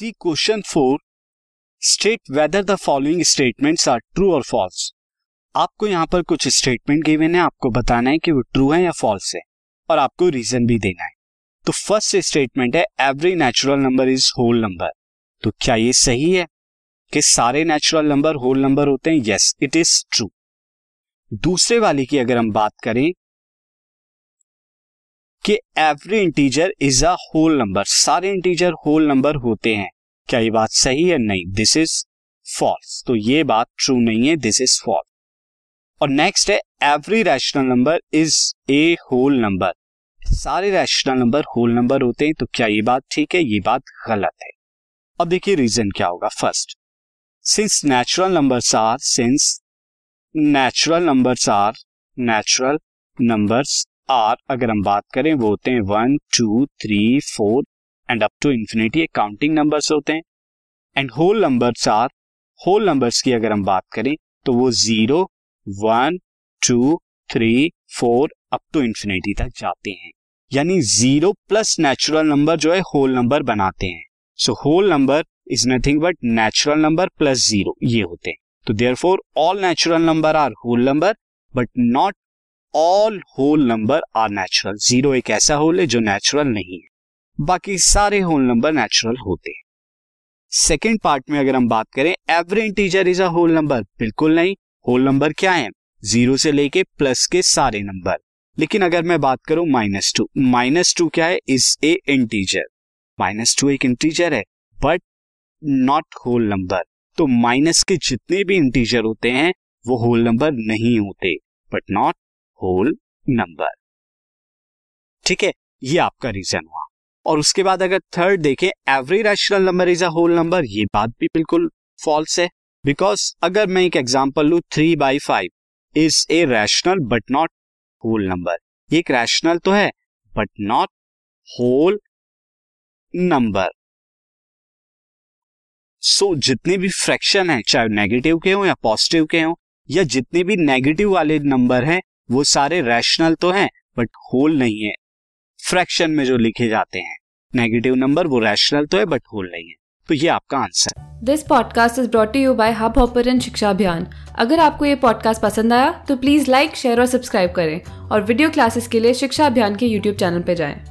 See question four state whether the following statements are true और false आपको यहाँ पर कुछ स्टेटमेंट गिवन है, आपको बताना है कि वो ट्रू है या फॉल्स है, और आपको रीजन भी देना है। तो फ़र्स्ट स्टेटमेंट है every natural number is whole number तो क्या ये सही है कि सारे नेचुरल नंबर होल नंबर होते हैं? यस इट इज़ ट्रू दूसरे वाली की अगर हम बात करें कि every integer is a whole number सारे इंटीजर होल नंबर होते हैं। क्या ये बात सही है? नहीं। दिस इज़ फॉल्स तो ये बात ट्रू नहीं है। दिस इज़ फॉल्स और नेक्स्ट है every rational number is a whole number सारे रैशनल नंबर होल नंबर होते हैं तो क्या ये बात ठीक है? ये बात गलत है। अब देखिए रीजन क्या होगा। First since natural numbers are since natural numbers are natural numbers are अगर हम बात करें, वो होते हैं one two three four and up to infinity counting numbers होते हैं। And whole numbers are whole numbers की अगर हम बात करें तो वो zero one two three four up to infinity तक जाते हैं। यानी ज़ीरो प्लस नेचुरल नंबर जो है होल नंबर बनाते हैं। So whole number is nothing but natural number plus zero ये होते हैं। तो therefore all natural number are whole number but not all whole number are natural zero एक ऐसा होल है जो नेचुरल नहीं है। बाकी सारे होल नंबर नेचुरल होते हैं। सेकेंड पार्ट में अगर हम बात करें every integer is a whole number बिल्कुल नहीं। होल नंबर क्या है? ज़ीरो से लेके प्लस के सारे नंबर लेकिन अगर मैं बात करूँ माइनस टू माइनस टू क्या है? Is a integer minus two एक इंटीजर है बट नॉट होल नंबर तो माइनस के जितने भी इंटीजर होते हैं, वो होल नंबर नहीं होते बट नॉट होल नंबर ठीक है, ये आपका रीजन हुआ। और उसके बाद अगर थर्ड देखें every rational number is a whole number ये बात भी बिल्कुल फॉल्स है। बिकॉज़ अगर मैं एक एग्ज़ाम्पल लू three by five is a rational but not whole number ये एक रैशनल तो है but not whole number so जितने भी फ्रैक्शन है, चाहे नेगेटिव के हो या पॉजिटिव के हो, या जितने भी नेगेटिव वाले नंबर हैं वो सारे रैशनल तो हैं बट होल नहीं है। फ्रैक्शन में जो लिखे जाते हैं नेगेटिव नंबर वो रैशनल तो है बट होल नहीं है। तो ये आपका answer this podcast is brought you by Hubhopper Shiksha Abhiyan अगर आपको ये पॉडकास्ट पसंद आया तो प्लीज़ लाइक शेयर और सब्सक्राइब करें। और वीडियो क्लासेस के लिए शिक्षा अभियान के यूट्यूब चैनल पर जाएँ।